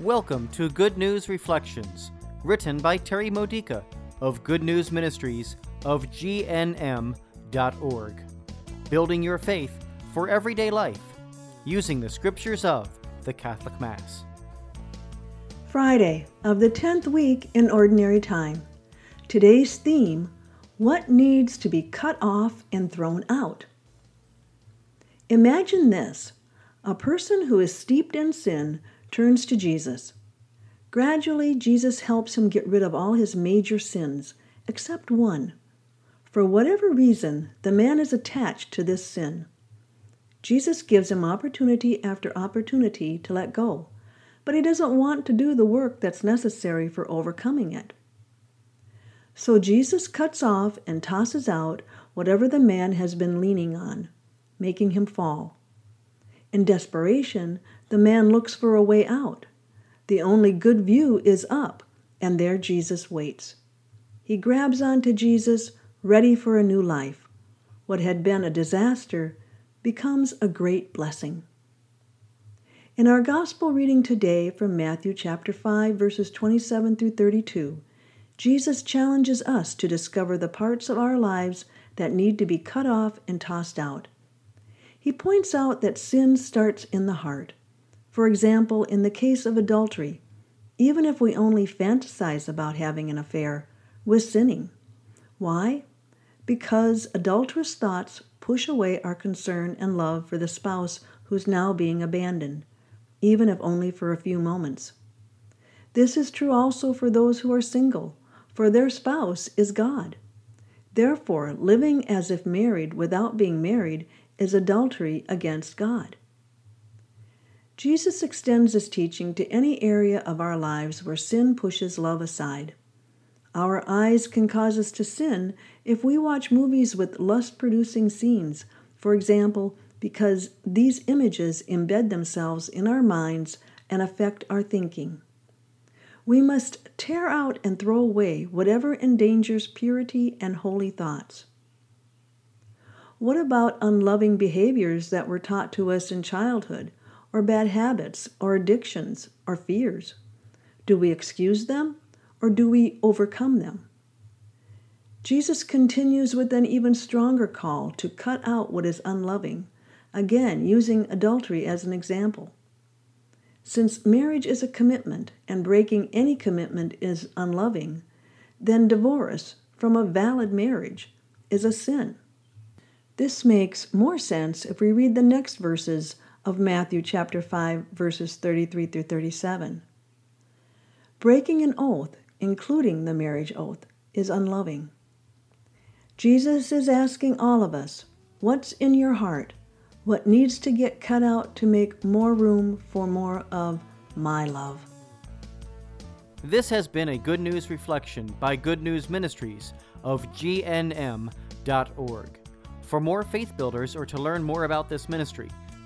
Welcome to Good News Reflections, written by Terry Modica of Good News Ministries of GNM.org. Building your faith for everyday life using the scriptures of the Catholic Mass. Friday of the 10th week in Ordinary Time. Today's theme What needs to be cut off and thrown out? Imagine this a person who is steeped in sin turns to Jesus. Gradually, Jesus helps him get rid of all his major sins, except one. For whatever reason, the man is attached to this sin. Jesus gives him opportunity after opportunity to let go, but he doesn't want to do the work that's necessary for overcoming it. So Jesus cuts off and tosses out whatever the man has been leaning on, making him fall. In desperation, the man looks for a way out. The only good view is up, and there Jesus waits. He grabs onto Jesus, ready for a new life. What had been a disaster becomes a great blessing. In our gospel reading today from Matthew chapter 5 verses 27 through 32, Jesus challenges us to discover the parts of our lives that need to be cut off and tossed out. He points out that sin starts in the heart. For example, in the case of adultery, even if we only fantasize about having an affair, we're sinning. Why? Because adulterous thoughts push away our concern and love for the spouse who's now being abandoned, even if only for a few moments. This is true also for those who are single, for their spouse is God. Therefore, living as if married without being married is adultery against God. Jesus extends his teaching to any area of our lives where sin pushes love aside. Our eyes can cause us to sin if we watch movies with lust producing scenes, for example, because these images embed themselves in our minds and affect our thinking. We must tear out and throw away whatever endangers purity and holy thoughts. What about unloving behaviors that were taught to us in childhood, or bad habits, or addictions, or fears? Do we excuse them, or do we overcome them? Jesus continues with an even stronger call to cut out what is unloving, again, using adultery as an example. Since marriage is a commitment and breaking any commitment is unloving, then divorce from a valid marriage is a sin. This makes more sense if we read the next verses of Matthew chapter 5 verses 33 through 37. Breaking an oath, including the marriage oath, is unloving. Jesus is asking all of us, what's in your heart? What needs to get cut out to make more room for more of my love? This has been a Good News Reflection by Good News Ministries of GNM.org. For more faith builders or to learn more about this ministry,